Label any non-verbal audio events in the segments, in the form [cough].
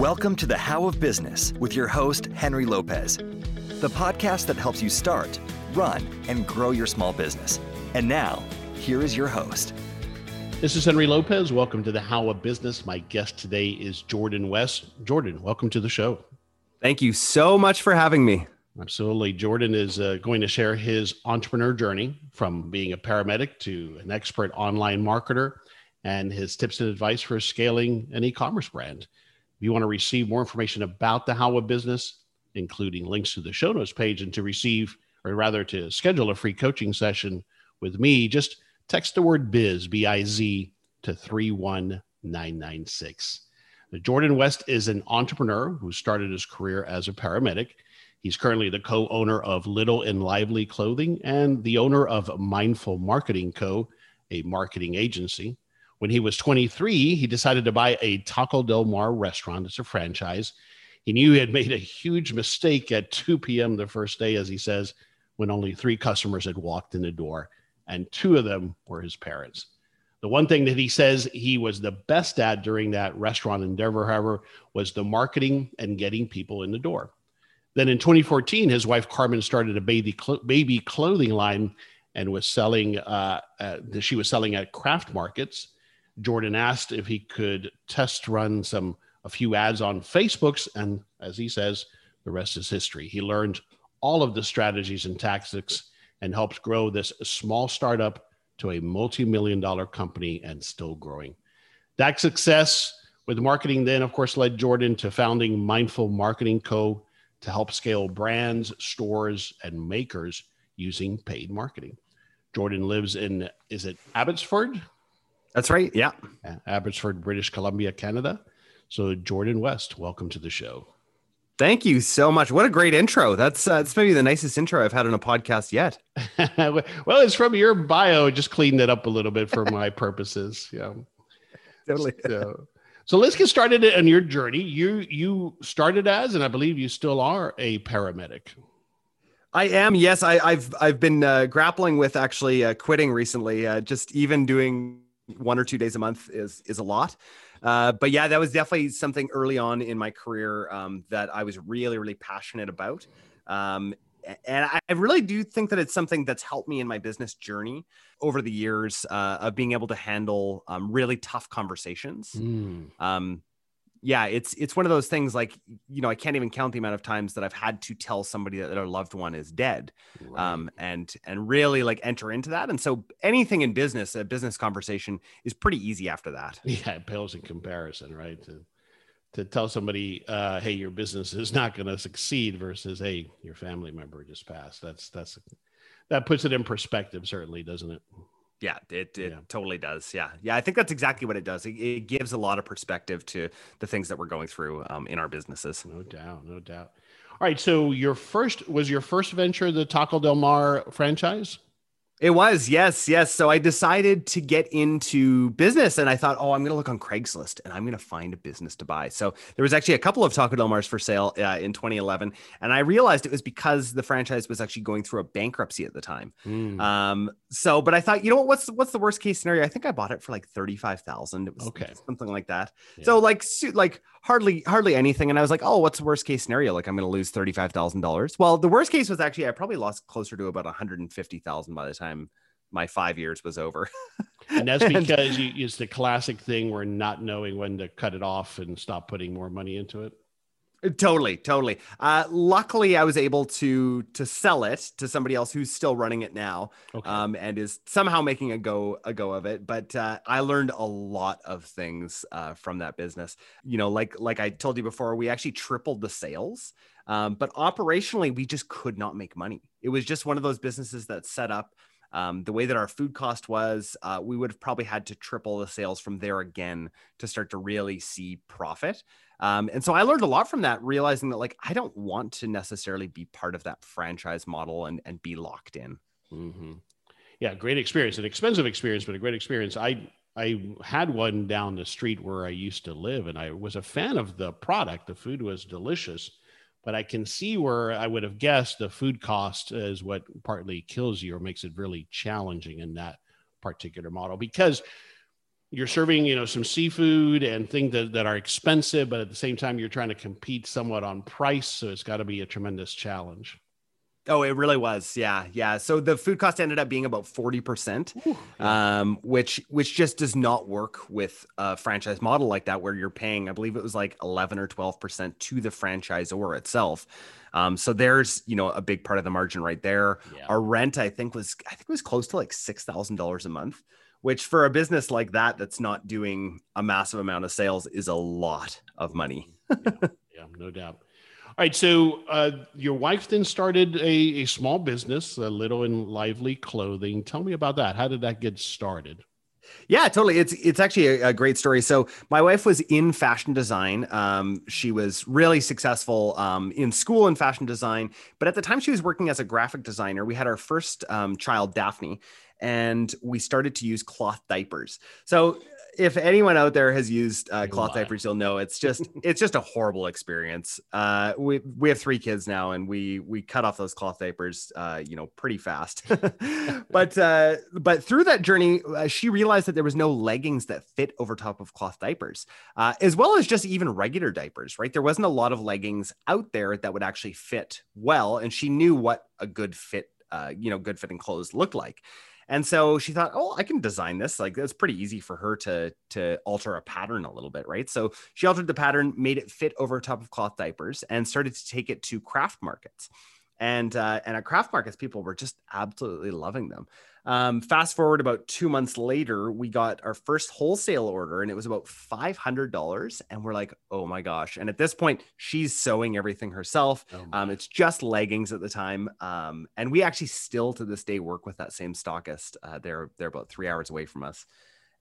Welcome to the How of Business with your host, Henry Lopez, the podcast that helps you start, run, and grow your small business. And now, here is your host. This is Henry Lopez. Welcome to the How of Business. My guest today is Jordan West. Jordan, welcome to the show. Thank you so much for having me. Absolutely. Jordan is uh, going to share his entrepreneur journey from being a paramedic to an expert online marketer and his tips and advice for scaling an e commerce brand. If you want to receive more information about the How of Business, including links to the show notes page, and to receive, or rather to schedule a free coaching session with me, just text the word biz, B I Z, to 31996. Jordan West is an entrepreneur who started his career as a paramedic. He's currently the co owner of Little and Lively Clothing and the owner of Mindful Marketing Co., a marketing agency. When he was 23, he decided to buy a Taco Del Mar restaurant. It's a franchise. He knew he had made a huge mistake at 2 p.m. the first day, as he says, when only three customers had walked in the door, and two of them were his parents. The one thing that he says he was the best at during that restaurant endeavor, however, was the marketing and getting people in the door. Then in 2014, his wife Carmen started a baby baby clothing line and was selling. Uh, uh, she was selling at craft markets. Jordan asked if he could test run some a few ads on Facebooks, and as he says, the rest is history. He learned all of the strategies and tactics and helped grow this small startup to a multi-million dollar company and still growing. That success with marketing then, of course, led Jordan to founding Mindful Marketing Co to help scale brands, stores, and makers using paid marketing. Jordan lives in, is it Abbotsford? That's right. Yeah. Abbotsford, British Columbia, Canada. So, Jordan West, welcome to the show. Thank you so much. What a great intro. That's uh, that's maybe the nicest intro I've had on a podcast yet. [laughs] well, it's from your bio. Just cleaned it up a little bit for my purposes. [laughs] Yeah. Totally. So, so let's get started on your journey. You you started as, and I believe you still are a paramedic. I am. Yes, I, have I've been uh, grappling with actually uh, quitting recently. Uh, just even doing one or two days a month is is a lot. Uh, but yeah, that was definitely something early on in my career um, that I was really really passionate about. Um, and I really do think that it's something that's helped me in my business journey over the years uh, of being able to handle um, really tough conversations. Mm. Um, yeah, it's it's one of those things like you know I can't even count the amount of times that I've had to tell somebody that their loved one is dead, right. um, and and really like enter into that. And so anything in business, a business conversation is pretty easy after that. [laughs] Yeah, it pales in comparison, right? To to tell somebody, uh, hey, your business is not going to succeed versus, hey, your family member just passed. That's that's that puts it in perspective, certainly, doesn't it? Yeah, it, it yeah. totally does. Yeah. Yeah. I think that's exactly what it does. It, it, gives a lot of perspective to the things that we're going through um, in our businesses. No doubt. No doubt. All right. So your first was your first venture, the Taco Del Mar franchise? It was, yes, yes. So I decided to get into business and I thought, oh, I'm going to look on Craigslist and I'm going to find a business to buy. So there was actually a couple of Taco Del Mars for sale uh, in 2011. And I realized it was because the franchise was actually going through a bankruptcy at the time. Mm. Um, so, but I thought, you know what, what's, what's the worst case scenario? I think I bought it for like 35,000. It was okay. something like that. Yeah. So like, like hardly, hardly anything. And I was like, oh, what's the worst case scenario? Like I'm going to lose $35,000. Well, the worst case was actually, I probably lost closer to about 150,000 by the time time my five years was over. [laughs] and that's because you, it's the classic thing where not knowing when to cut it off and stop putting more money into it. Totally, totally. Uh, luckily, I was able to to sell it to somebody else who's still running it now, okay. um, and is somehow making a go a go of it. But uh, I learned a lot of things uh, from that business. You know, like like I told you before, we actually tripled the sales, um, but operationally, we just could not make money. It was just one of those businesses that set up um, the way that our food cost was, uh, we would have probably had to triple the sales from there again to start to really see profit. Um, and so I learned a lot from that, realizing that like I don't want to necessarily be part of that franchise model and, and be locked in. Mm-hmm. Yeah, great experience, an expensive experience, but a great experience. I I had one down the street where I used to live, and I was a fan of the product. The food was delicious, but I can see where I would have guessed the food cost is what partly kills you or makes it really challenging in that particular model because you're serving, you know, some seafood and things that, that are expensive, but at the same time, you're trying to compete somewhat on price. So it's got to be a tremendous challenge. Oh, it really was. Yeah, yeah. So the food cost ended up being about forty percent, um, which which just does not work with a franchise model like that, where you're paying, I believe it was like eleven or twelve percent to the franchisor itself. Um, so there's you know a big part of the margin right there. Yeah. Our rent, I think, was I think it was close to like six thousand dollars a month, which for a business like that that's not doing a massive amount of sales is a lot of money. yeah, [laughs] yeah, no doubt. Right. So uh, your wife then started a, a small business, a little and lively clothing. Tell me about that. How did that get started? Yeah, totally. It's it's actually a, a, great story. So my wife was in fashion design. Um, she was really successful um, in school in fashion design, but at the time she was working as a graphic designer. We had our first um, child, Daphne, and we started to use cloth diapers. So if anyone out there has used uh, cloth diapers, you'll know it's just [laughs] it's just a horrible experience. Uh, we we have three kids now, and we we cut off those cloth diapers, uh, you know, pretty fast. [laughs] but uh, but through that journey, uh, she realized that there was no leggings that fit over top of cloth diapers, uh, as well as just even regular diapers. Right, there wasn't a lot of leggings out there that would actually fit well, and she knew what a good fit, uh, you know, good fitting clothes looked like. And so she thought, oh, I can design this. Like it's pretty easy for her to to alter a pattern a little bit, right? So she altered the pattern, made it fit over top of cloth diapers, and started to take it to craft markets. And uh, and at craft markets, people were just absolutely loving them. Um, fast forward about two months later, we got our first wholesale order and it was about $500. And we're like, oh my gosh. And at this point, she's sewing everything herself. Oh um, it's just leggings at the time. Um, and we actually still to this day work with that same stockist. Uh, they're, they're about three hours away from us.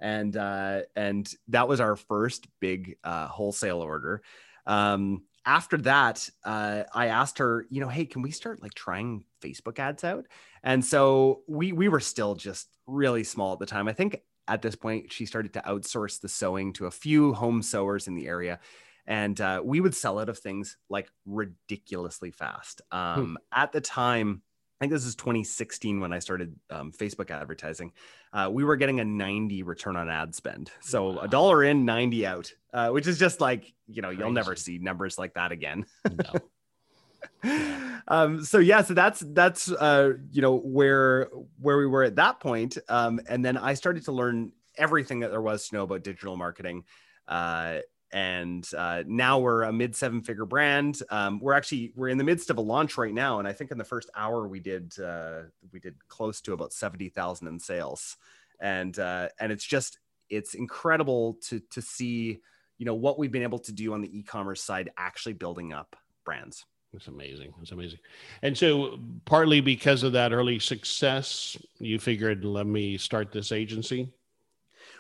And, uh, and that was our first big uh, wholesale order. Um, after that, uh, I asked her, you know, hey, can we start like trying Facebook ads out? And so we we were still just really small at the time. I think at this point she started to outsource the sewing to a few home sewers in the area. And uh, we would sell out of things like ridiculously fast. Hmm. Um, hmm. At the time, I think this is 2016 when I started um, Facebook advertising. Uh, we were getting a 90 return on ad spend. So wow. a dollar in, 90 out, uh, which is just like, you know, Crazy. you'll never see numbers like that again. no. [laughs] um so yeah so that's that's uh you know where where we were at that point um and then i started to learn everything that there was to know about digital marketing uh and uh, now we're a mid seven figure brand um, we're actually we're in the midst of a launch right now and i think in the first hour we did uh, we did close to about 70000 in sales and uh, and it's just it's incredible to to see you know what we've been able to do on the e-commerce side actually building up brands it's amazing. It's amazing. And so, partly because of that early success, you figured, let me start this agency.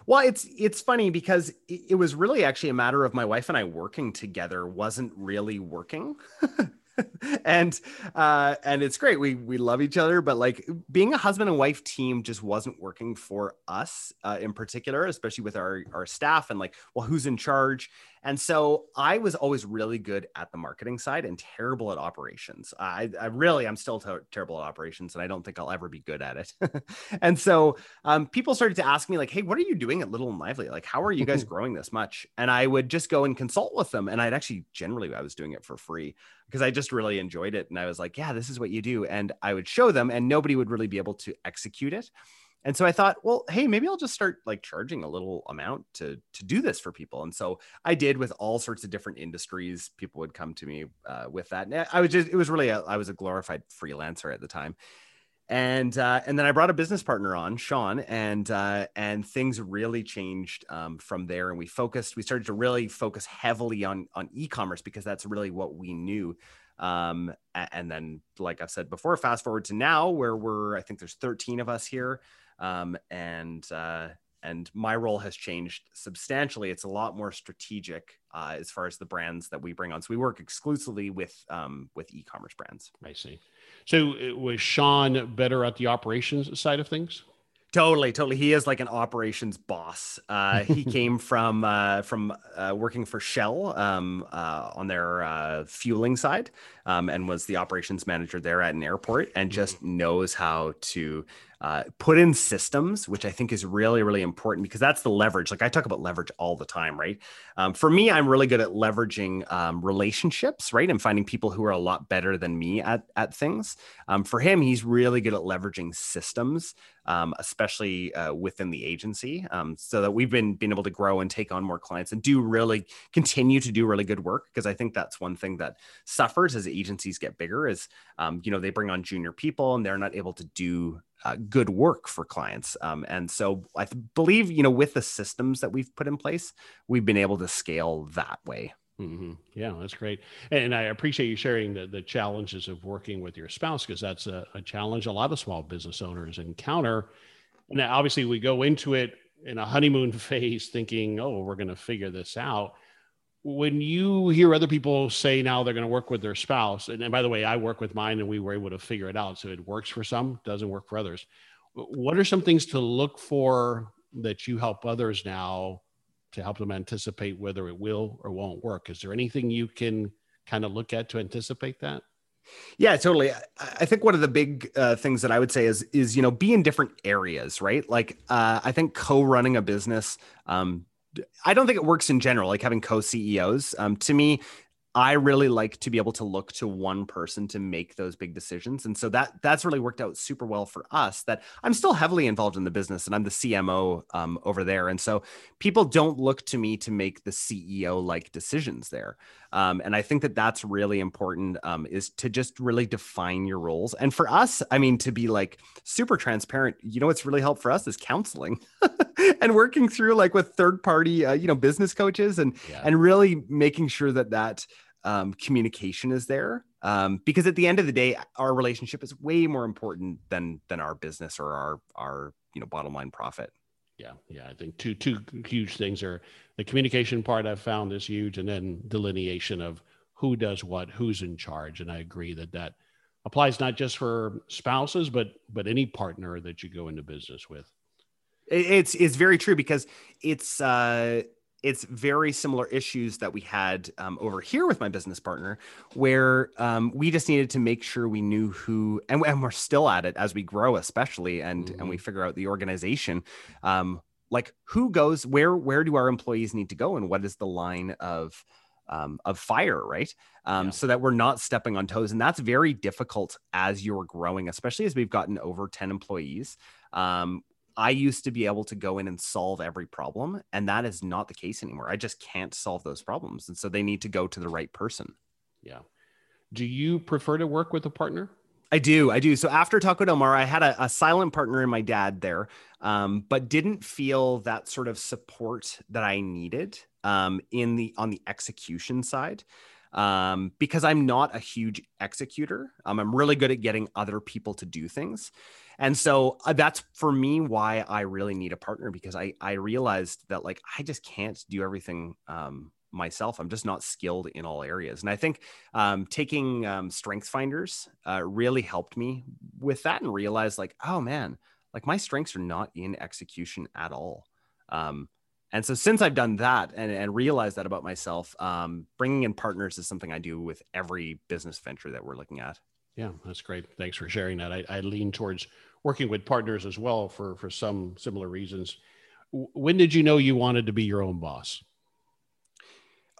Well, it's it's funny because it was really actually a matter of my wife and I working together wasn't really working. [laughs] and uh and it's great we we love each other but like being a husband and wife team just wasn't working for us uh, in particular especially with our our staff and like well who's in charge and so I was always really good at the marketing side and terrible at operations. I, I really, I'm still ter- terrible at operations and I don't think I'll ever be good at it. [laughs] and so um, people started to ask me, like, hey, what are you doing at Little and Lively? Like, how are you guys [laughs] growing this much? And I would just go and consult with them. And I'd actually generally, I was doing it for free because I just really enjoyed it. And I was like, yeah, this is what you do. And I would show them, and nobody would really be able to execute it. And so I thought, well, hey, maybe I'll just start like charging a little amount to to do this for people. And so I did with all sorts of different industries. People would come to me uh, with that. And I was just it was really a, I was a glorified freelancer at the time. And uh, and then I brought a business partner on, Sean, and uh, and things really changed um, from there. And we focused, we started to really focus heavily on on e-commerce because that's really what we knew. Um, and then, like I've said before, fast forward to now, where we're I think there's 13 of us here um, and uh, and my role has changed substantially. It's a lot more strategic uh, as far as the brands that we bring on. So we work exclusively with um, with e-commerce brands. I see. So uh, was Sean better at the operations side of things? Totally, totally. He is like an operations boss. Uh, he [laughs] came from uh, from uh, working for Shell um, uh, on their uh, fueling side, um, and was the operations manager there at an airport, and just mm-hmm. knows how to uh, put in systems, which I think is really, really important because that's the leverage. Like I talk about leverage all the time, right? Um, for me, I'm really good at leveraging um, relationships, right? And finding people who are a lot better than me at, at things. Um, for him, he's really good at leveraging systems, um, especially uh, within the agency, um, so that we've been, been able to grow and take on more clients and do really continue to do really good work. Because I think that's one thing that suffers as agencies get bigger is, um, you know, they bring on junior people and they're not able to do uh, good work for clients. Um, and so I th- believe, you know, with the systems that we've put in place, we've been able to scale that way. Mm-hmm. Yeah, that's great. And I appreciate you sharing the, the challenges of working with your spouse because that's a, a, challenge a lot of small business owners encounter. And obviously, we go into it in a honeymoon [laughs] phase thinking, oh, we're going to figure this out when you hear other people say now they're going to work with their spouse, and, and, by the way, I work with mine and we were able to figure it out. So it works for some, doesn't work for others. What are some things to look for that you help others now to help them anticipate whether it will or won't work? Is there anything you can kind of look at to anticipate that? Yeah, totally. I think one of the big uh, things that I would say is is you know be in different areas, right? Like uh, I think co-running a business, um, I don't think it works in general, like having co CEOs. Um, to me, I really like to be able to look to one person to make those big decisions. And so that that's really worked out super well for us that I'm still heavily involved in the business and I'm the CMO um, over there. And so people don't look to me to make the CEO like decisions there. Um, and I think that that's really important um, is to just really define your roles. And for us, I mean, to be like super transparent, you know, what's really helped for us is counseling [laughs] [laughs] and working through like with third party, uh, you know, business coaches and, yeah. and really making sure that that um, communication is there. Um, because at the end of the day our relationship is way more important than than our business or our our you know bottom line profit. Yeah. Yeah. I think two two huge things are the communication part i've found is huge and then delineation of who does what who's in charge. And i agree that that applies not just for spouses but but any partner that you go into business with it's it's very true because it's uh it's very similar issues that we had um, over here with my business partner, where um, we just needed to make sure we knew who, and, and we're still at it as we grow, especially, and mm-hmm. and we mm-hmm. figure out the organization, um, like who goes where, where do our employees need to go, and what is the line of um, of fire, right? Um, yeah. So that we're not stepping on toes, and that's very difficult as you're growing, especially as we've gotten over ten employees. Um, I used to be able to go in and solve every problem, and that is not the case anymore. I just can't solve those problems. And so they need to go to the right person. Yeah. Do you prefer to work with a partner? I do. I do. So after Taco Del Mar, I had a, a silent partner in my dad there, um, but didn't feel that sort of support that I needed um, in the on the execution side um, because I'm not a huge executor. Um, I'm really good at getting other people to do things. And so uh, that's for me why I really need a partner because I I realized that like I just can't do everything um, myself. I'm just not skilled in all areas. And I think um, taking um, Strength Finders uh, really helped me with that and realized like, oh man, like my strengths are not in execution at all. Um, and so since I've done that and, and realized that about myself, um, bringing in partners is something I do with every business venture that we're looking at. Yeah, that's great. Thanks for sharing that. I, I lean towards working with partners as well for for some similar reasons. When did you know you wanted to be your own boss?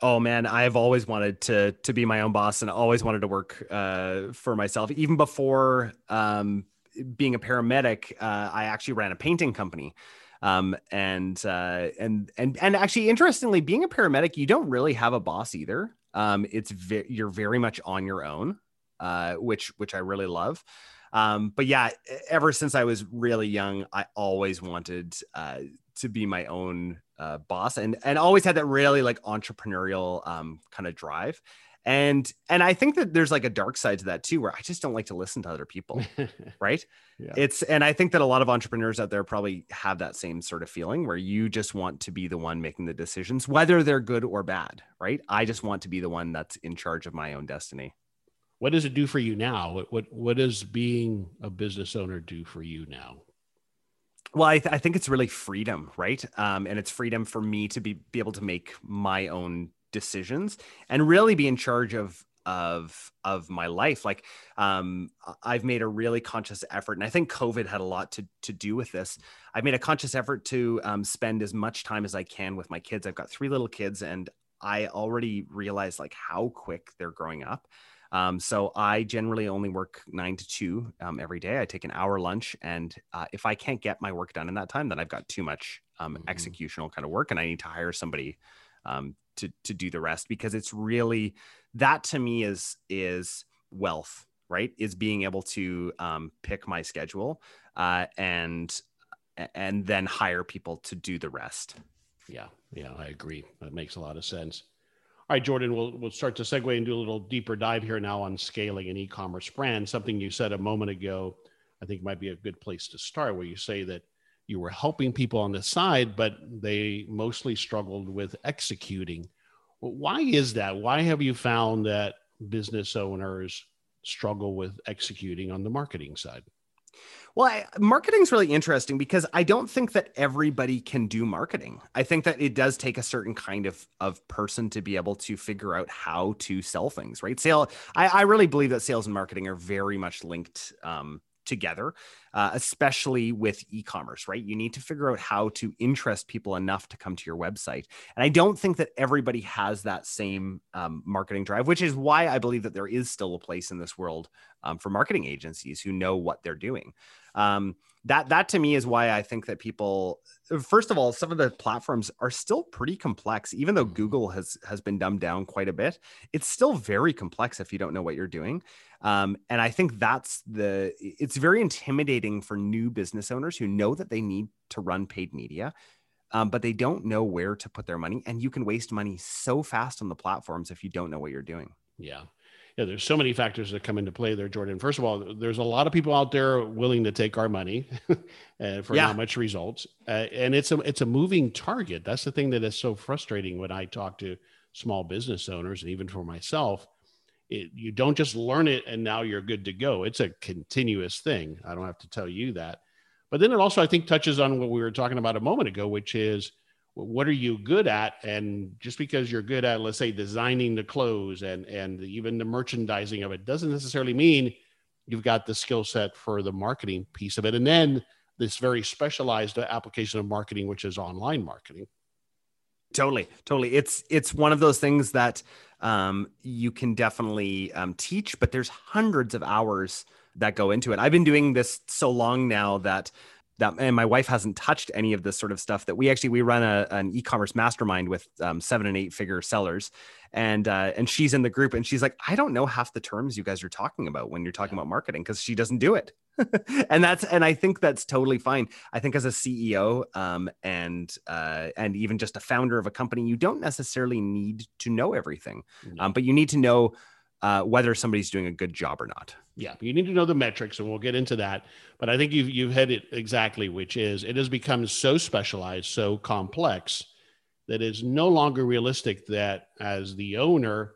Oh man, I've always wanted to to be my own boss and always wanted to work uh, for myself. Even before um, being a paramedic, uh, I actually ran a painting company. Um, and uh, and and and actually, interestingly, being a paramedic, you don't really have a boss either. Um, it's ve- you're very much on your own, uh, which which I really love. Um, but yeah, ever since I was really young, I always wanted uh, to be my own uh, boss, and and always had that really like entrepreneurial um, kind of drive. And and I think that there's like a dark side to that too, where I just don't like to listen to other people, [laughs] right? Yeah. It's and I think that a lot of entrepreneurs out there probably have that same sort of feeling where you just want to be the one making the decisions, whether they're good or bad, right? I just want to be the one that's in charge of my own destiny what does it do for you now? What what what does being a business owner do for you now? Well, I, th- I think it's really freedom, right? Um, and it's freedom for me to be be able to make my own decisions and really be in charge of of of my life like um i've made a really conscious effort and i think covid had a lot to to do with this i've made a conscious effort to um, spend as much time as i can with my kids i've got three little kids and i already realize like how quick they're growing up um, so I generally only work nine to two um, every day. I take an hour lunch, and uh, if I can't get my work done in that time, then I've got too much um, mm-hmm. executional kind of work, and I need to hire somebody um, to to do the rest because it's really that to me is is wealth right is being able to um, pick my schedule uh, and and then hire people to do the rest yeah yeah i agree that makes a lot of sense right jordan we'll, we'll start to segue and do a little deeper dive here now on scaling an e-commerce brand something you said a moment ago i think might be a good place to start where you say that you were helping people on the side but they mostly struggled with executing why is that? Why have you found that business owners struggle with executing on the marketing side? Well, marketing is really interesting because I don't think that everybody can do marketing. I think that it does take a certain kind of of person to be able to figure out how to sell things, right? Sale. I, I really believe that sales and marketing are very much linked um, together, uh, especially with e commerce, right? You need to figure out how to interest people enough to come to your website. And I don't think that everybody has that same um, marketing drive, which is why I believe that there is still a place in this world um, for marketing agencies who know what they're doing. Um, that that to me is why I think that people first of all some of the platforms are still pretty complex even though mm-hmm. Google has has been dumbed down quite a bit it's still very complex if you don't know what you're doing. Um, and I think that's the it's very intimidating for new business owners who know that they need to run paid media um, but they don't know where to put their money and you can waste money so fast on the platforms if you don't know what you're doing. Yeah yeah, there's so many factors that come into play there, Jordan. First of all, there's a lot of people out there willing to take our money [laughs] uh, for yeah. not much results, uh, and it's a it's a moving target. That's the thing that is so frustrating when I talk to small business owners, and even for myself. It, you don't just learn it and now you're good to go. It's a continuous thing. I don't have to tell you that. But then it also, I think, touches on what we were talking about a moment ago, which is what are you good at? And just because you're good at let's say designing the clothes and and even the merchandising of it doesn't necessarily mean you've got the skill set for the marketing piece of it. And then this very specialized application of marketing which is online marketing. Totally totally. It's it's one of those things that um, you can definitely um, teach but there's hundreds of hours that go into it. I've been doing this so long now that that and my wife hasn't touched any of this sort of stuff that we actually we run a, an e-commerce mastermind with um, seven and eight figure sellers. And uh, and she's in the group and she's like i don't know half the terms you guys are talking about when you're talking about marketing because she doesn't do it. [laughs] And that's and i think that's totally fine. I think as a ceo um, and uh, and even just a founder of a company you don't necessarily need to know everything. Mm-hmm. um, but you need to know uh, whether somebody's doing a good job or not. Yeah, you need to know the metrics, and we'll get into that. But I think you've you've hit it exactly, which is it has become so specialized, so complex that it's no longer realistic that as the owner,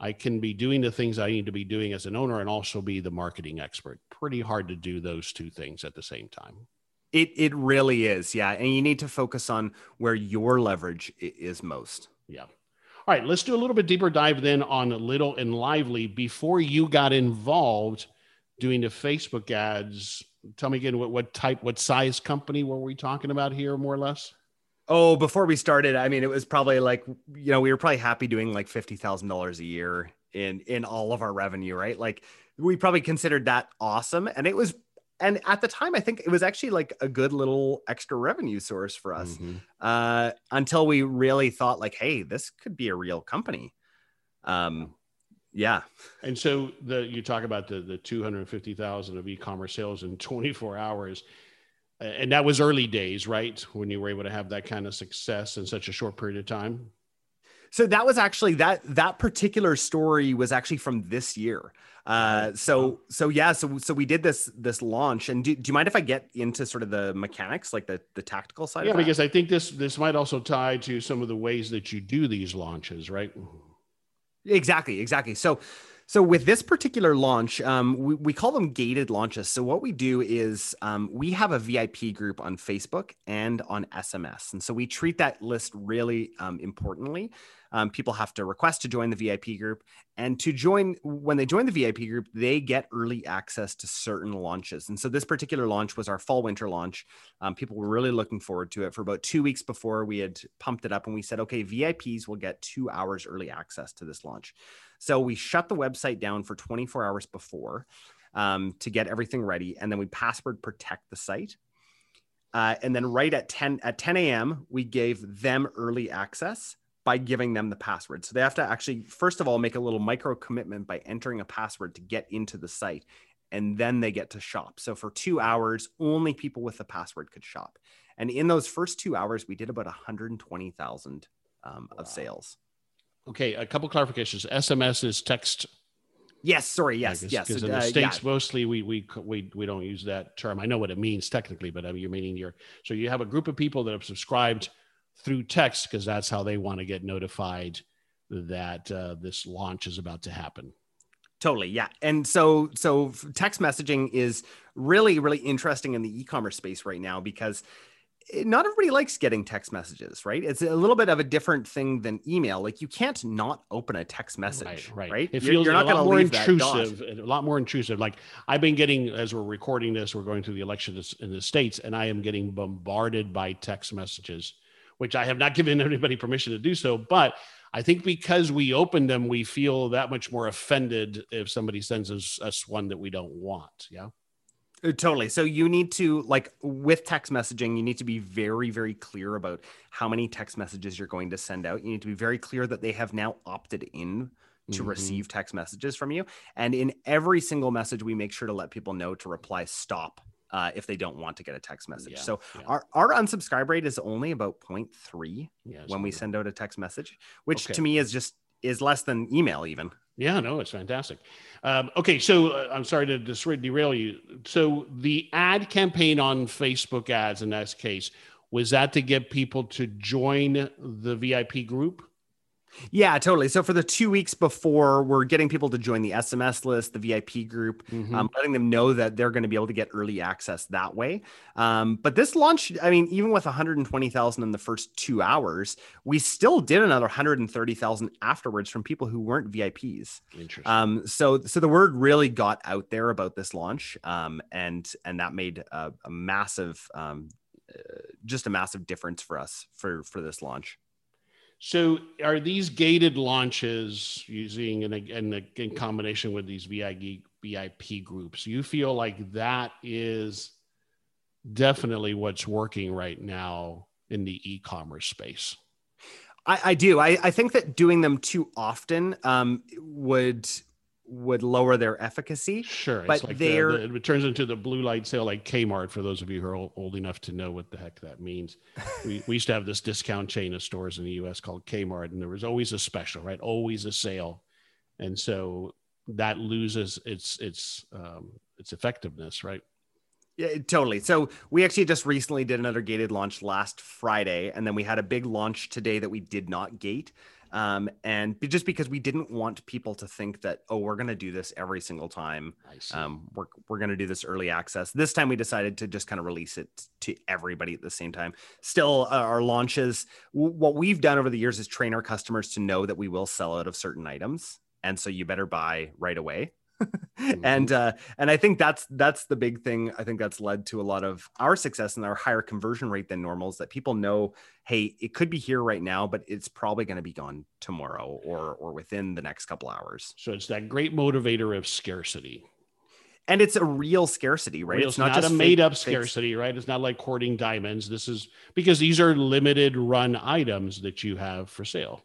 I can be doing the things I need to be doing as an owner and also be the marketing expert. Pretty hard to do those two things at the same time. It it really is, yeah. And you need to focus on where your leverage is most. Yeah. All right, let's do a little bit deeper dive then on Little and Lively. Before you got involved doing the Facebook ads, tell me again what, what type, what size company were we talking about here, more or less? Oh, before we started, I mean, it was probably like you know we were probably happy doing like fifty thousand dollars a year in in all of our revenue, right? Like we probably considered that awesome, and it was and at the time i think it was actually like a good little extra revenue source for us mm-hmm. uh, until we really thought like hey this could be a real company. Um, yeah. And so the you talk about the the 250000 of e-commerce sales in 24 hours and that was early days right? When you were able to have that kind of success in such a short period of time so that was actually that that particular story was actually from this year. Uh, so so yeah, so so we did this this launch, and do, do you mind if I get into sort of the mechanics, like the the tactical side? Of it? Yeah, because I think this this might also tie to some of the ways that you do these launches, right? Exactly, exactly. So So with this particular launch, um, we, we call them gated launches. So what we do is um, we have a VIP group on Facebook and on SMS, and so we treat that list really um, importantly. Um, people have to request to join the VIP group, and to join when they join the VIP group, they get early access to certain launches. And so this particular launch was our fall winter launch. Um, people were really looking forward to it. For about two weeks before, we had pumped it up, and we said, okay, VIPs will get two hours early access to this launch. So we shut the website down for 24 hours before um, to get everything ready, and then we password protect the site. Uh, and then right at 10 at 10 a.m. we gave them early access by giving them the password. So they have to actually first of all make a little micro commitment by entering a password to get into the site and then they get to shop. So for 2 hours only people with the password could shop. And in those first 2 hours we did about 120,000 um, of sales. Okay, a couple clarifications. SMS is text. Yes, sorry. Yes, Because yes. in uh, the yeah. states, mostly we we we we don't use that term. I know what it means technically, but I mean, you're meaning you're so you have a group of people that have subscribed through text because that's how they want to get notified that uh, this launch is about to happen. Totally, yeah. And so so text messaging is really really interesting in the e-commerce space right now because not everybody likes getting text messages, right? It's a little bit of a different thing than email. Like you can't not open a text message, right? right. It You're- feels you're a lot more leave that dot. intrusive, a lot more intrusive. Like I've been getting as we're recording this, we're going through the election in the states, and I am getting bombarded by text messages, which I have not given anybody permission to do so. But I think because we opened them, we feel that much more offended if somebody sends us, us one that we don't want. Yeah. Uh, Totally. So you need to like with text messaging, you need to be very, very clear about how many text messages you're going to send out. You need to be very clear that they have now opted in to Mhm. receive text messages from you. And in every single message, we make sure to let people know to reply stop uh, if they don't want to get a text message. Yeah, So yeah. our, our unsubscribe rate is only about 0.3 Yeah. when we send out a text message, which Okay. to me is just is less than email even. Yeah, no, it's fantastic. Um, okay, so uh, I'm sorry to dis- derail you. So the ad campaign on Facebook ads in this case was that to get people to join the VIP group? Yeah, totally. So for the two weeks before, we're getting people to join the SMS list, the VIP group, Mhm. um, letting them know that they're going to be able to get early access that way. Um, but this launch, I mean, even with 120,000 in the first two hours, we still did another 130,000 afterwards from people who weren't VIPs. Interesting. Um, so, so the word really got out there about this launch, um, and and that made a, a massive, um, uh, just a massive difference for us for for this launch. So are these gated launches using in, in, in combination with these VIP, VIP groups? You feel like that is definitely what's working right now in the e-commerce space. I, I do. I, I think that doing them too often um, would would lower their efficacy. Sure, But it's like they're- the- it turns into the blue light sale, like Kmart. For those of you who are old, old enough to know what the heck that means, we, [laughs] we used to have this discount chain of stores in the U.S. called Kmart, and there was always a special, right? Always a sale, and so that loses its its um, its effectiveness, right? Yeah, totally. So we actually just recently did another gated launch last Friday, and then we had a big launch today that we did not gate. Um, and be- just because we didn't want people to think that, oh, we're going to do this every single time. Um, we're we're going to do this early access. This time we decided to just kind of release it to everybody at the same time. Still, uh, our launches, w- what we've done over the years is train our customers to know that we will sell out of certain items, and so you better buy right away. [laughs] and uh, and I think that's that's the big thing. I think that's led to a lot of our success and our higher conversion rate than normals. that people know, hey, it could be here right now, but it's probably going to be gone tomorrow or or within the next couple hours. so it's that great motivator of scarcity. And it's a real scarcity, right? Real- it's not, a just made up scarcity, right? It's not like courting diamonds. This is because these are limited run items that you have for sale.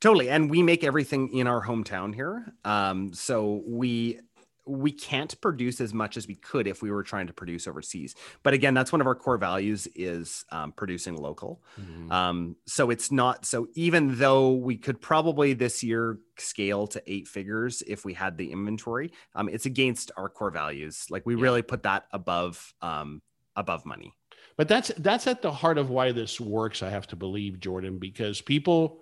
Totally. And we make everything in our hometown here. Um, so we we can't produce as much as we could if we were trying to produce overseas. But again, that's one of our core values is um, producing local. Mhm. Um, so it's not so even though we could probably this year scale to eight figures if we had the inventory, um, it's against our core values. Like we Yeah. really put that above um, above money. But that's that's at the heart of why this works. I have to believe, Jordan, because people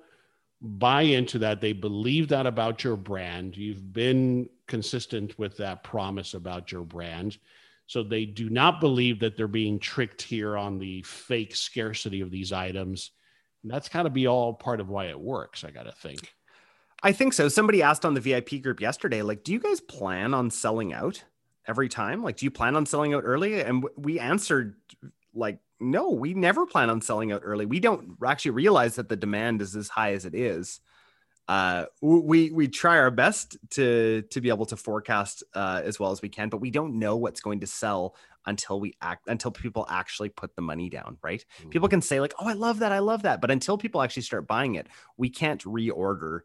buy into that. They believe that about your brand. You've been consistent with that promise about your brand. So they do not believe that they're being tricked here on the fake scarcity of these items. And that's got to be all part of why it works, I got to think. I think so. Somebody asked on the VIP group yesterday, like, do you guys plan on selling out every time? Like, do you plan on selling out early? And we answered, like, no, we never plan on selling out early. We don't actually realize that the demand is as high as it is uh, we we try our best to to be able to forecast uh, as well as we can, but we don't know what's going to sell until we act until people actually put the money down. Right? Mm-hmm. People can say like, "Oh, I love that, I love that," but until people actually start buying it, we can't reorder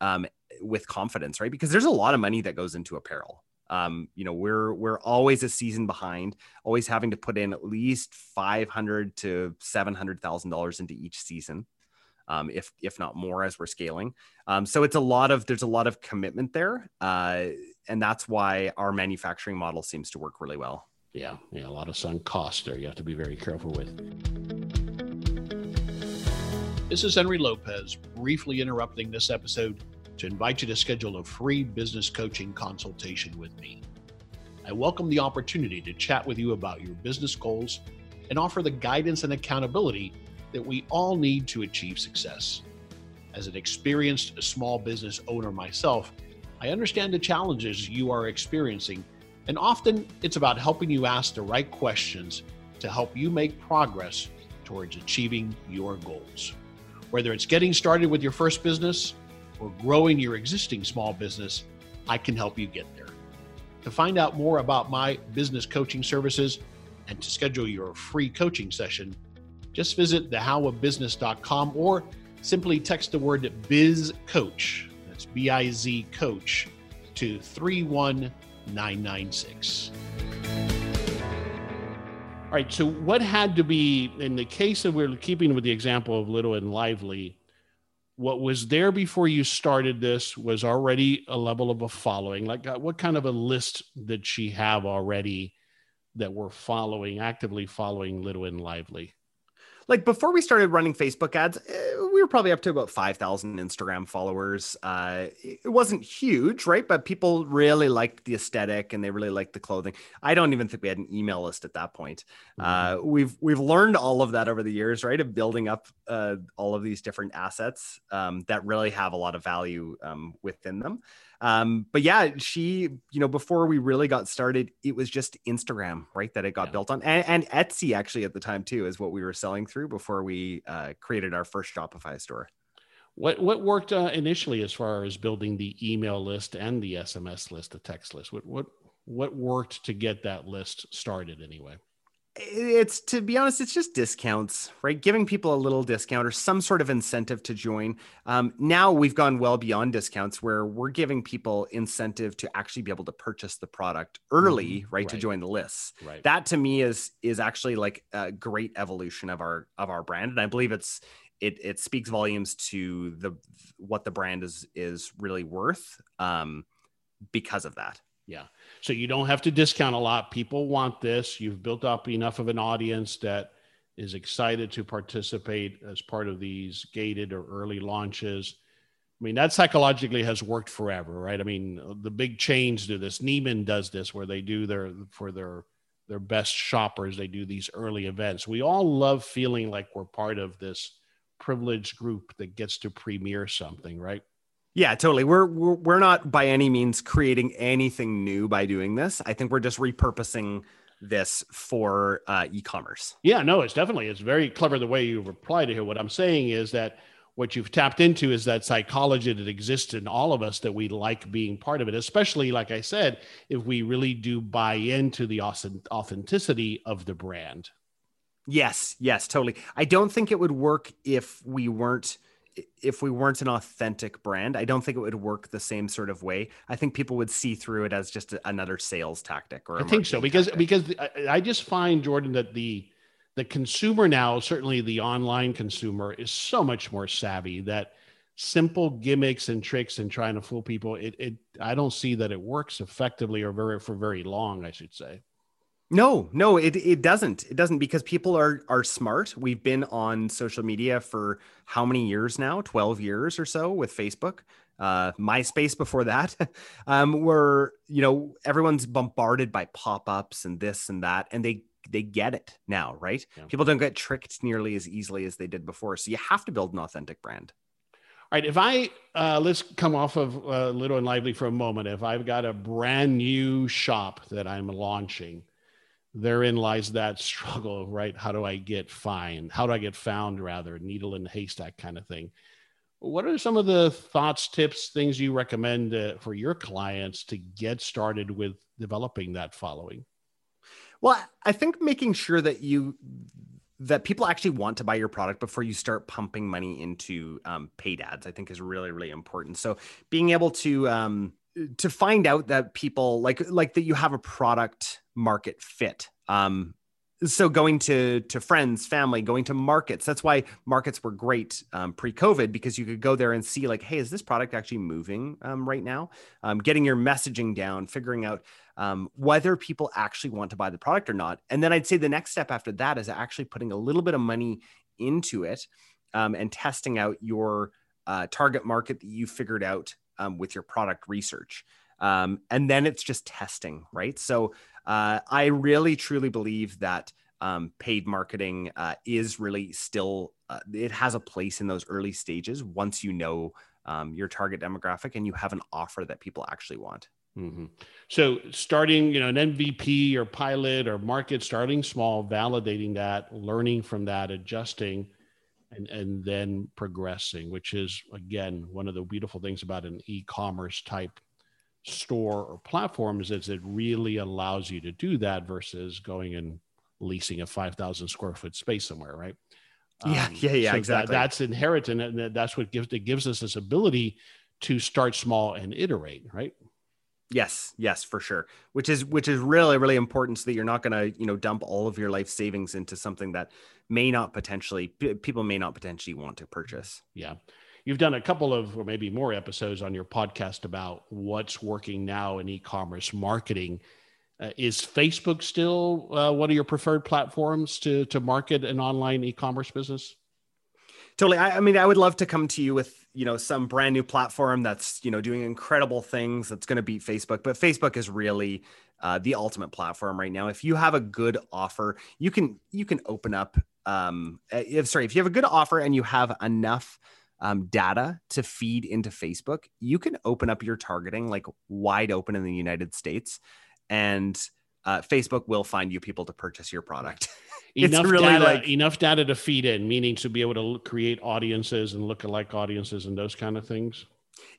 um, with confidence, right? Because there's a lot of money that goes into apparel. Um, you know, we're we're always a season behind, always having to put in at least five hundred to seven hundred thousand dollars into each season um, if if not more as we're scaling. Um, so it's a lot of there's a lot of commitment there, uh, and that's why our manufacturing model seems to work really well. Yeah, yeah, a lot of sunk cost there. You have to be very careful with. This is Henry Lopez, briefly interrupting this episode to invite you to schedule a free business coaching consultation with me. I welcome the opportunity to chat with you about your business goals and offer the guidance and accountability that we all need to achieve success. As an experienced small business owner myself, I understand the challenges you are experiencing, and often it's about helping you ask the right questions to help you make progress towards achieving your goals. Whether it's getting started with your first business growing your existing small business, I can help you get there. To find out more about my business coaching services and to schedule your free coaching session, just visit thehowofbusiness.com or simply text the word biz coach. That's B I Z coach to 31996. All right. So, what had to be, in the case of we're keeping with the example of Little and Lively, what was there before you started this was already a level of a following. Like, uh, what kind of a list did she have already that were following, actively following Little and Lively? Like before we started running Facebook ads, eh, we were probably up to about 5,000 Instagram followers. Uh, it wasn't huge, right? But people really liked the aesthetic and they really liked the clothing. I don't even think we had an email list at that point. Mm-hmm. Uh, we've we've learned all of that over the years, right? Of building up uh, all of these different assets um, that really have a lot of value um, within them. Um, but yeah, she, you know, before we really got started, it was just Instagram, right? That it got yeah. built on, and, and, Etsy actually at the time too is what we were selling through before we uh, created our first Shopify store. What what worked uh, initially as far as building the email list and the SMS list, the text list? What what what worked to get that list started anyway? It's to be honest it's just discounts right? Giving people a little discount or some sort of incentive to join. Um, now we've gone well beyond discounts where we're giving people incentive to actually be able to purchase the product early mm, right, right, to join the lists. Right. that to me is is actually like a great evolution of our of our brand. And i believe it's it it speaks volumes to the what the brand is is really worth um, because of that yeah. So you don't have to discount a lot. People want this. You've built up enough of an audience that is excited to participate as part of these gated or early launches. I mean, that psychologically has worked forever, right? I mean, the big chains do this. Neiman does this where they do their for their their best shoppers, they do these early events. We all love feeling like we're part of this privileged group that gets to premiere something, right? Yeah, totally. We're, we're we're not by any means creating anything new by doing this. I think we're just repurposing this for uh, e-commerce. Yeah, no, it's definitely it's very clever the way you reply to here. What I'm saying is that what you've tapped into is that psychology that exists in all of us that we like being part of it, especially like I said, if we really do buy into the authenticity of the brand. Yes, yes, totally. I don't think it would work if we weren't if we weren't an authentic brand, I don't think it would work the same sort of way. I think people would see through it as just another sales tactic. Or I think so because tactic. because I just find Jordan that the the consumer now, certainly the online consumer, is so much more savvy that simple gimmicks and tricks and trying to fool people, it, it I don't see that it works effectively or very for very long, I should say. No, no, it, it doesn't. It doesn't because people are are smart. We've been on social media for how many years now? 12 years or so with Facebook. Uh, MySpace before that. [laughs] um, where you know everyone's bombarded by pop-ups and this and that, and they they get it now, right? Yeah. People don't get tricked nearly as easily as they did before. So you have to build an authentic brand. All right. If I uh, let's come off of uh, Little and Lively for a moment. If I've got a brand new shop that I'm launching, therein lies that struggle, [laughs] right? How do I get find? How do I get found? Rather, needle in the haystack kind of thing. What are some of the thoughts, tips, things you recommend uh, for your clients to get started with developing that following? Well, I think making sure that you that people actually want to buy your product before you start pumping money into um, paid ads, I think is really really important. So being able to um, to find out that people like like that you have a product market fit. Um, so going to to friends family going to markets that's why markets were great um, pre-covid because you could go there and see like hey is this product actually moving um, right now um, getting your messaging down figuring out um, whether people actually want to buy the product or not and then i'd say the next step after that is actually putting a little bit of money into it um, and testing out your uh, target market that you figured out um, with your product research and then it's just testing right so uh, I really truly believe that um, paid marketing uh, is really still uh, it has a place in those early stages once you know um, your target demographic and you have an offer that people actually want. Mm-hmm. So starting, you know, an MVP or pilot or market, starting small, validating that, learning from that, adjusting, and and then progressing, which is again one of the beautiful things about an e-commerce type store or platform is that it really allows you to do that versus going and leasing a 5,000 square foot space somewhere, right? Yeah, um, yeah, yeah, so exactly. That, that's inherent, and that's what gives it gives us this ability to start small and iterate, right? Yes, yes, for sure. Which is which is really really important, so that you're not going to you know dump all of your life savings into something that may not potentially people may not potentially want to purchase. Yeah, you've done a couple of or maybe more episodes on your podcast about what's working now in e-commerce marketing uh, is facebook still uh, one of your preferred platforms to to market an online e-commerce business totally I, I, mean i would love to come to you with you know some brand new platform that's you know doing incredible things that's going to beat facebook but facebook is really uh, the ultimate platform right now if you have a good offer you can you can open up um if sorry if you have a good offer and you have enough um, data to feed into Facebook, you can open up your targeting like wide open in the United States, and uh, Facebook will find you people to purchase your product. [laughs] enough really data, like, enough data to feed in, meaning to be able to create audiences and look-alike audiences and those kind of things.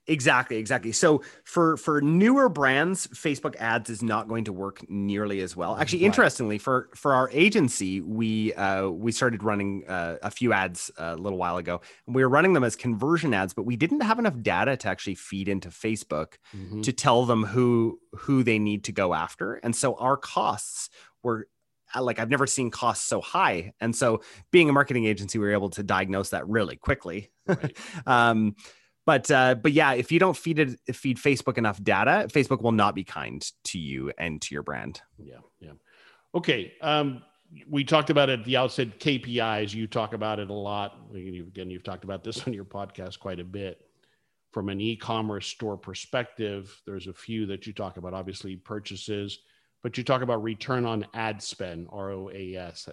Exactly, exactly. So for for newer brands, Facebook ads is not going to work nearly as well. Actually, right. interestingly, for for our agency, we uh, we started running uh, a few ads uh, a little while ago. we were running them as conversion ads, but we didn't have enough data to actually feed into Facebook mm-hmm. to tell them who who they need to go after. And so our costs were like I've never seen costs so high. And so being a marketing agency, we were able to diagnose that really quickly. Right. [laughs] um, but uh, but yeah, if you don't feed it feed Facebook enough data, Facebook will not be kind to you and to your brand. Yeah, yeah. Okay. Um, we talked about it at the outset. KPIs. You talk about it a lot. Again, you've talked about this [laughs] on your podcast quite a bit. From an e-commerce store perspective, there's a few that you talk about. Obviously, purchases, but you talk about return on ad spend (ROAS).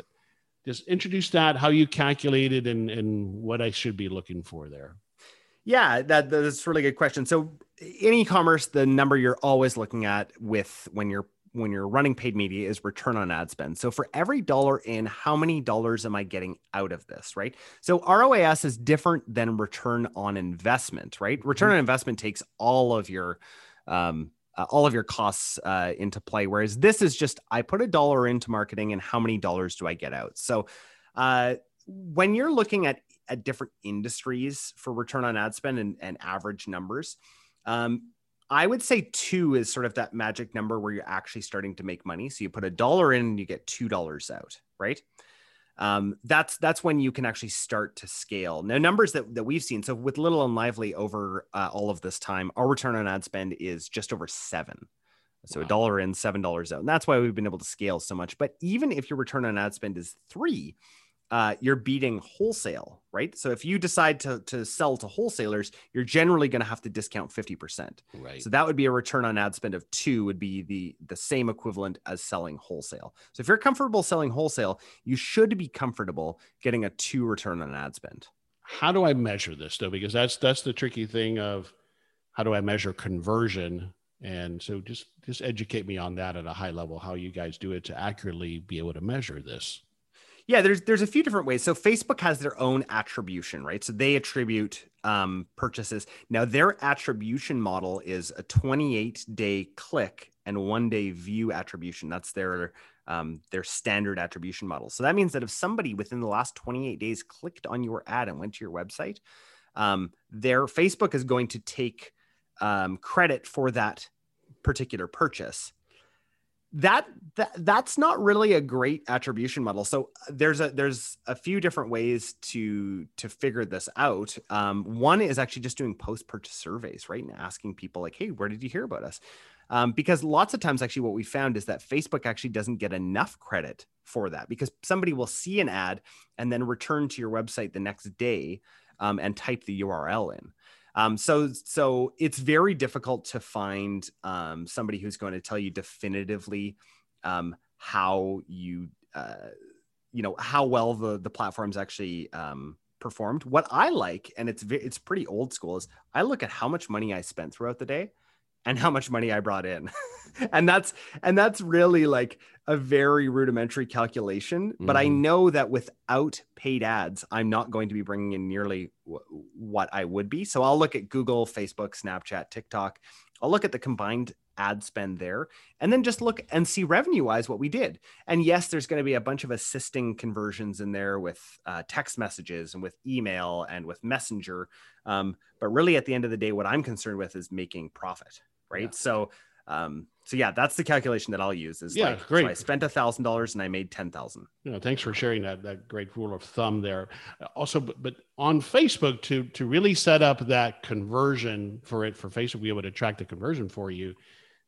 Just introduce that, how you calculate it, and and what I should be looking for there. Yeah, that that's a really good question. So in e-commerce, the number you're always looking at with when you're when you're running paid media is return on ad spend. So for every dollar in, how many dollars am I getting out of this, right? So ROAS is different than return on investment, right? Return mm-hmm. on investment takes all of your um, uh, all of your costs uh, into play, whereas this is just I put a dollar into marketing and how many dollars do I get out? So uh, when you're looking at at different industries for return on ad spend and, and average numbers. Um, I would say two is sort of that magic number where you're actually starting to make money. So you put a dollar in and you get two dollars out, right? Um, that's that's when you can actually start to scale. Now, numbers that, that we've seen. So with Little and Lively over uh, all of this time, our return on ad spend is just over seven. So a Wow. dollar in, seven dollars out. And that's why we've been able to scale so much. But even if your return on ad spend is three, uh, you're beating wholesale, right? So if you decide to, to sell to wholesalers, you're generally going to have to discount 50%. Right. So that would be a return on ad spend of two would be the the same equivalent as selling wholesale. So if you're comfortable selling wholesale, you should be comfortable getting a two return on ad spend. how do I measure this though? Because that's that's the tricky thing of how do I measure conversion? And so just just educate me on that at a high level, how you guys do it to accurately be able to measure this. Yeah, there's there's a few different ways. So Facebook has their own attribution, right? So they attribute um, purchases. Now their attribution model is a 28 day click and one day view attribution. That's their um, their standard attribution model. So that means that if somebody within the last 28 days clicked on your ad and went to your website, um, their Facebook is going to take um, credit for that particular purchase that, that that's not really a great attribution model. So uh, there's a there's a few different ways to to figure this out. Um, one is actually just doing post purchase surveys right and asking people like hey where did you hear about us? Um, because lots of times actually what we found is that facebook actually doesn't get enough credit for that because somebody will see an ad and then return to your website the next day um, and type the url in um, so so it's very difficult to find um, somebody who's going to tell you definitively um, how you uh, you know how well the the platforms actually um, performed. What I like, and it's it's pretty old school, is I look at how much money I spent throughout the day and how much money I brought in. [laughs] and that's and that's really like a very rudimentary calculation, but I Mhm. know that without paid ads, I'm not going to be bringing in nearly w- what I would be. So I'll look at Google, Facebook, Snapchat, TikTok. I'll look at the combined ad spend there and then just look and see revenue wise what we did. And yes, there's going to be a bunch of assisting conversions in there with uh, text messages and with email and with Messenger. Um, but really, at the end of the day, what I'm concerned with is making profit, right? Yeah. So, um, so yeah, that's the calculation that I'll use. Is Yeah, like, so great. I spent a thousand dollars and I made ten thousand. You know, thanks for sharing that that great rule of thumb there. Also, but, but on Facebook to to really set up that conversion for it for Facebook able to track the conversion for you,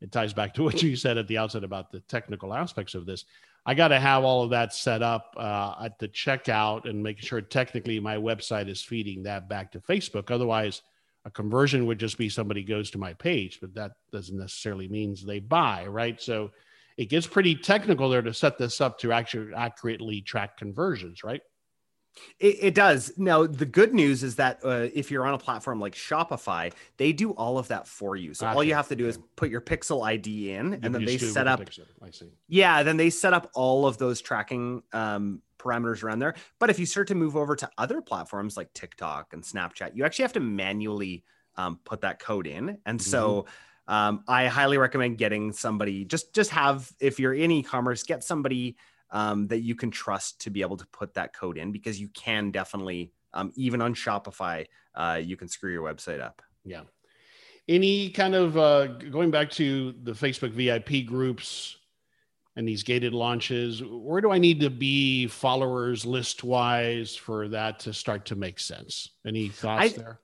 it ties back to [laughs] what you said at the outset about the technical aspects of this. I got to have all of that set up uh, at the checkout and making sure technically my website is feeding that back to Facebook. Otherwise, a conversion would just be somebody goes to my page, but that doesn't necessarily means they buy, right? So it gets pretty technical there to set this up to actually accurately track conversions, right? It, it does. Now, the good news is that uh, if you're on a platform like Shopify, they do all of that for you. So all you have to do is put your Pixel ID in, You and then they set up the I see. Yeah, then they set up all of those tracking um, parameters around there. But if you start to move over to other platforms like TikTok and Snapchat, you actually have to manually um, put that code in. And so um, I highly recommend getting somebody. Just just have if you're in e-commerce, get somebody um, that you can trust to be able to put that code in because you can definitely um, even on Shopify, uh, you can screw your website up. Yeah. Any kind of uh, going back to the Facebook VIP groups and these gated launches, where do I need to be followers list wise for that to start to make sense? Any thoughts I- there?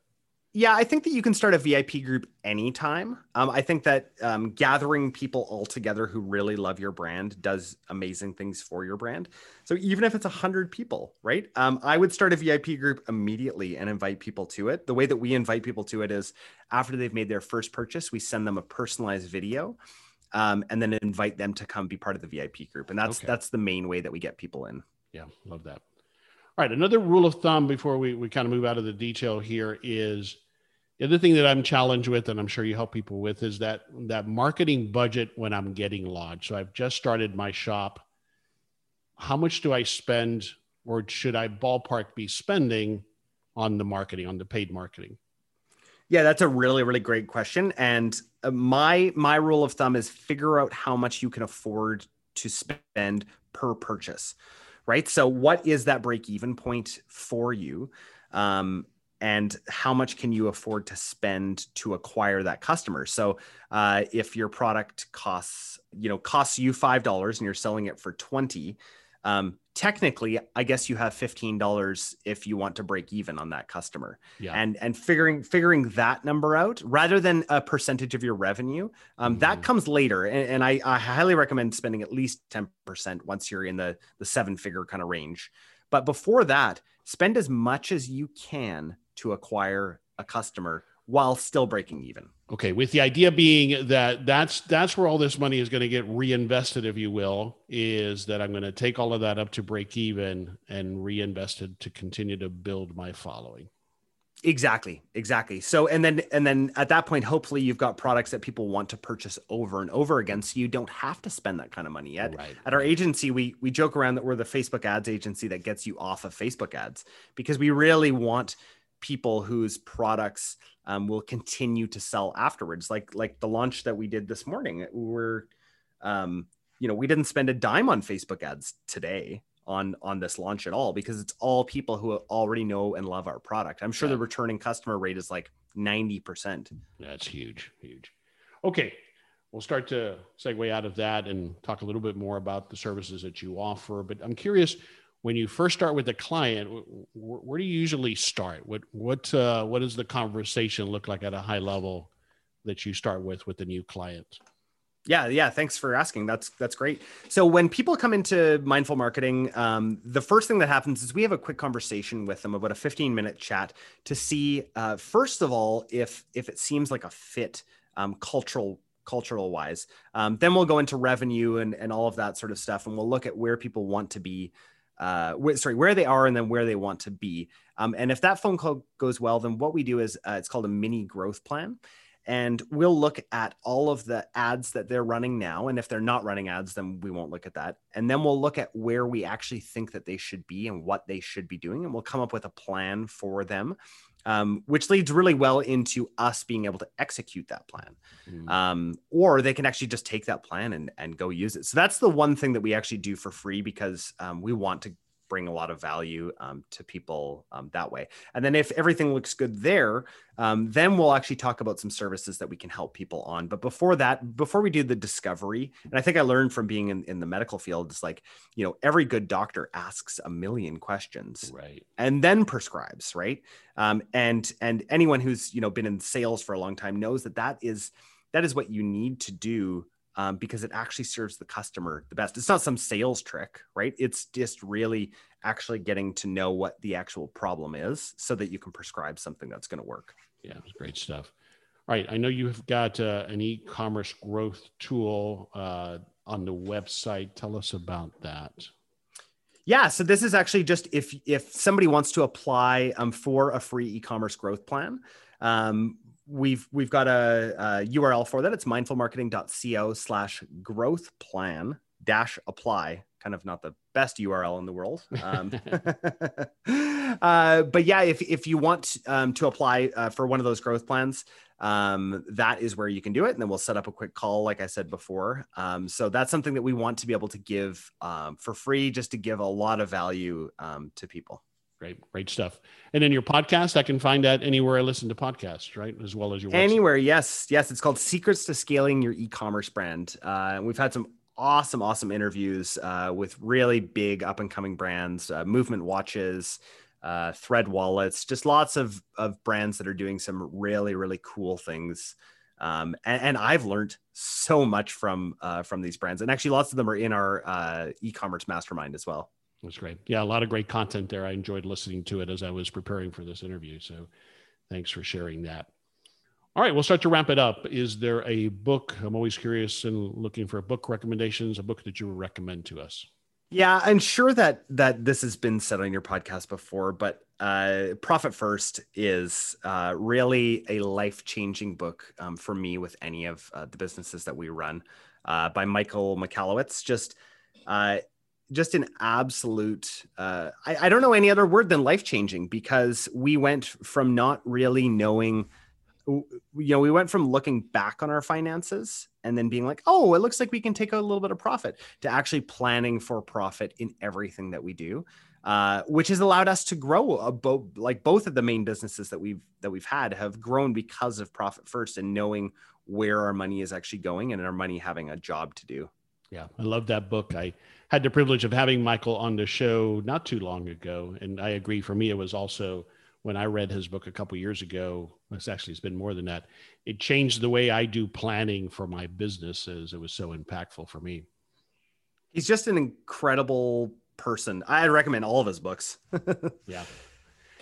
Yeah, I think that you can start a VIP group anytime. Um, I think that um, gathering people all together who really love your brand does amazing things for your brand. So even if it's 100 people, right? Um, I would start a VIP group immediately and invite people to it. The way that we invite people to it is after they've made their first purchase, we send them a personalized video. Um, and then invite them to come be part of the VIP group, and that's Okay. that's the main way that we get people in. Yeah, love that. All right, another rule of thumb before we, we kind of move out of the detail here is the other thing that I'm challenged with, and I'm sure you help people with, is that that marketing budget when I'm getting launched. So I've just started my shop. How much do I spend, or should I ballpark be spending on the marketing, on the paid marketing? Yeah, that's a really really great question and uh, my my rule of thumb is figure out how much you can afford to spend per purchase. Right? So what is that break even point for you? Um and how much can you afford to spend to acquire that customer so uh, if your product costs you know costs you five dollars and you're selling it for 20 um, technically i guess you have $15 if you want to break even on that customer Yeah. and and figuring figuring that number out rather than a percentage of your revenue um, Mhm. that comes later and, and I, I highly recommend spending at least 10% once you're in the the seven figure kind of range but before that spend as much as you can to acquire a customer while still breaking even Okay, with the idea being that that's that's where all this money is going to get reinvested, if you will, is that I'm going to take all of that up to break even and reinvest it to continue to build my following. exactly exactly so and then and then at that point hopefully you've got products that people want to purchase over and over again so you don't have to spend that kind of money yet Right. at our agency we we joke around that we're the facebook ads agency that gets you off of facebook ads because we really want people whose products um, will continue to sell afterwards like like the launch that we did this morning we're um, you know we didn't spend a dime on facebook ads today on on this launch at all because it's all people who already know and love our product i'm sure Yeah. the returning customer rate is like 90% That's huge, huge. Okay, we'll start to segue out of that and talk a little bit more about the services that you offer. But I'm curious, when you first start with a client, wh- wh- where do you usually start? What what uh, what does the conversation look like at a high level that you start with with the new client? Yeah, yeah. Thanks for asking. That's that's great. So when people come into mindful marketing, um, the first thing that happens is we have a quick conversation with them about a 15 minute chat to see, uh, first of all, if if it seems like a fit um, cultural cultural wise. Um, then we'll go into revenue and and all of that sort of stuff, and we'll look at where people want to be. Uh, wh- sorry, where they are and then where they want to be. Um, and if that phone call goes well, then what we do is uh, it's called a mini growth plan. And we'll look at all of the ads that they're running now. And if they're not running ads then we won't look at that. And then we'll look at where we actually think that they should be and what they should be doing. And we'll come up with a plan for them um, which leads really well into us being able to execute that plan Mm. um, or they can actually just take that plan and, and go use it so that's the one thing that we actually do for free because um, we want to bring a lot of value um, to people um, that way and then if everything looks good there um, then we'll actually talk about some services that we can help people on. But before that, before we do the discovery, and I think I learned from being in, in the medical field, it's like, you know, every good doctor asks a million questions Right. and then prescribes, right? Um, and and anyone who's you know been in sales for a long time knows that that is that is what you need to do um, because it actually serves the customer the best. It's not some sales trick, right? It's just really actually getting to know what the actual problem is so that you can prescribe something that's going to work. Yeah, great stuff. All right, I know you have got uh, an e-commerce growth tool uh, on the website. Tell us about that. Yeah, so this is actually just if if somebody wants to apply um, for a free e-commerce growth plan, um, we've we've got a, a URL for that. It's mindfulmarketing.co slash growth plan dash apply. Kind of not the best URL in the world. Um, [laughs] uh, but yeah, if if you want um, to apply uh, for one of those growth plans, um, that is where you can do it. And then we'll set up a quick call, like I said before. Um, so that's something that we want to be able to give um, for free, just to give a lot of value um, to people. Great, great stuff. And then your podcast, I can find that anywhere I listen to podcasts, right? As well as your website. Anywhere, yes, yes. It's called Secrets to Scaling Your E-commerce Brand. Uh, we've had some awesome, awesome interviews uh, with really big up and coming brands, uh, Movement Watches, uh, Thread Wallets, just lots of of brands that are doing some really, really cool things. Um, and, and I've learned so much from uh, from these brands, and actually, lots of them are in our uh, e-commerce mastermind as well. That's great. Yeah, a lot of great content there. I enjoyed listening to it as I was preparing for this interview. So thanks for sharing that. All right, we'll start to wrap it up. Is there a book? I'm always curious and looking for book recommendations, a book that you would recommend to us. Yeah, I'm sure that that this has been said on your podcast before, but uh, Profit First is uh, really a life changing book um, for me with any of uh, the businesses that we run uh, by Michael Michalowicz. Just uh, just an absolute uh, I, I don't know any other word than life changing because we went from not really knowing you know we went from looking back on our finances and then being like oh it looks like we can take a little bit of profit to actually planning for profit in everything that we do uh, which has allowed us to grow a bo- like both of the main businesses that we've that we've had have grown because of profit first and knowing where our money is actually going and our money having a job to do Yeah, I love that book. I had the privilege of having Michael on the show not too long ago, and I agree. For me, it was also when I read his book a couple years ago. It's actually it's been more than that. It changed the way I do planning for my businesses. It was so impactful for me. He's just an incredible person. I recommend all of his books. [laughs] yeah.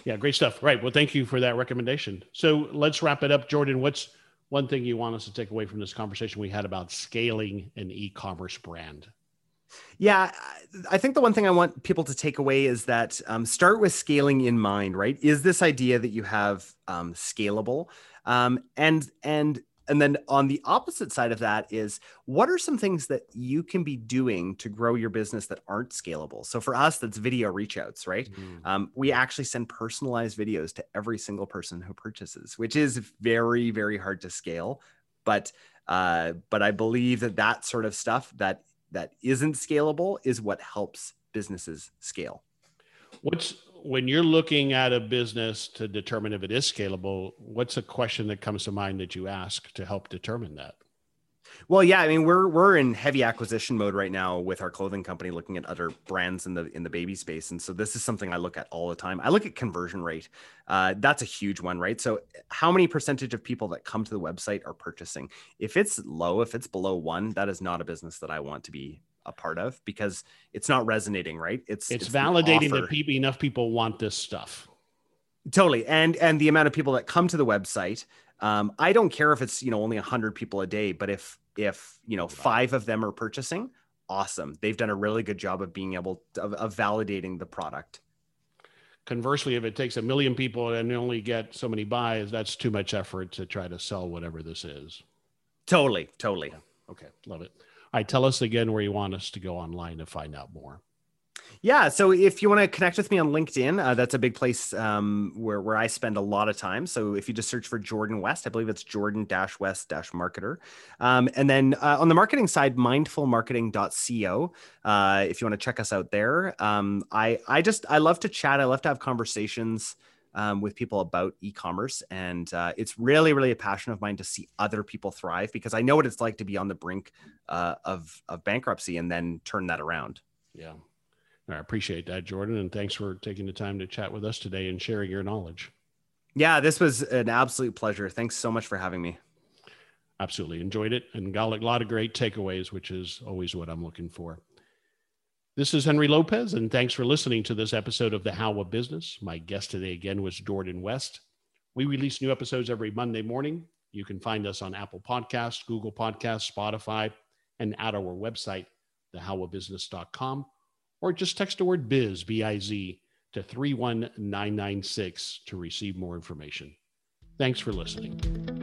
Yeah, great stuff. Right. Well, thank you for that recommendation. So let's wrap it up. Jordan, what's one thing you want us to take away from this conversation we had about scaling an e commerce brand? Yeah, I think the one thing I want people to take away is that um, start with scaling in mind, right? Is this idea that you have um, scalable? Um, and and and then on the opposite side of that is what are some things that you can be doing to grow your business that aren't scalable? So for us that's video reach outs right? Mm. um, we actually send personalized videos to every single person who purchases which is very very hard to scale. But uh, but i believe that that sort of stuff that that isn't scalable is what helps businesses scale. What's when you're looking at a business to determine if it is scalable, what's a question that comes to mind that you ask to help determine that? Well, yeah, I mean we're we're in heavy acquisition mode right now with our clothing company, looking at other brands in the in the baby space, and so this is something I look at all the time. I look at conversion rate. Uh, that's a huge one, right? So, how many percentage of people that come to the website are purchasing? If it's low, if it's below one, that is not a business that I want to be a part of because it's not resonating, right? It's it's, it's validating that people enough people want this stuff. Totally, and and the amount of people that come to the website. Um, I don't care if it's you know only hundred people a day, but if if you know five of them are purchasing, awesome. They've done a really good job of being able to, of, of validating the product. Conversely, if it takes a million people and only get so many buys, that's too much effort to try to sell whatever this is. Totally, totally. Okay, love it. All right, tell us again where you want us to go online to find out more. Yeah. So if you want to connect with me on LinkedIn, uh, that's a big place um, where, where I spend a lot of time. So if you just search for Jordan West, I believe it's Jordan West marketer. Um, and then uh, on the marketing side, mindfulmarketing.co. Uh, if you want to check us out there, um, I, I just, I love to chat. I love to have conversations um, with people about e-commerce. And uh, it's really really a passion of mine to see other people thrive because i know what it's like to be on the brink uh, of, of bankruptcy and then turn that around. Yeah. I appreciate that jordan and thanks for taking the time to chat with us today and sharing your knowledge. Yeah this was an absolute pleasure. Thanks so much for having me. Absolutely. Enjoyed it and got a lot of great takeaways which is always what i'm looking for this is Henry Lopez, and thanks for listening to this episode of The How of Business. My guest today again was Jordan West. We release new episodes every Monday morning. You can find us on Apple Podcasts, Google Podcasts, Spotify, and at our website, thehowofbusiness.com, or just text the word biz, B I Z, to 31996 to receive more information. Thanks for listening.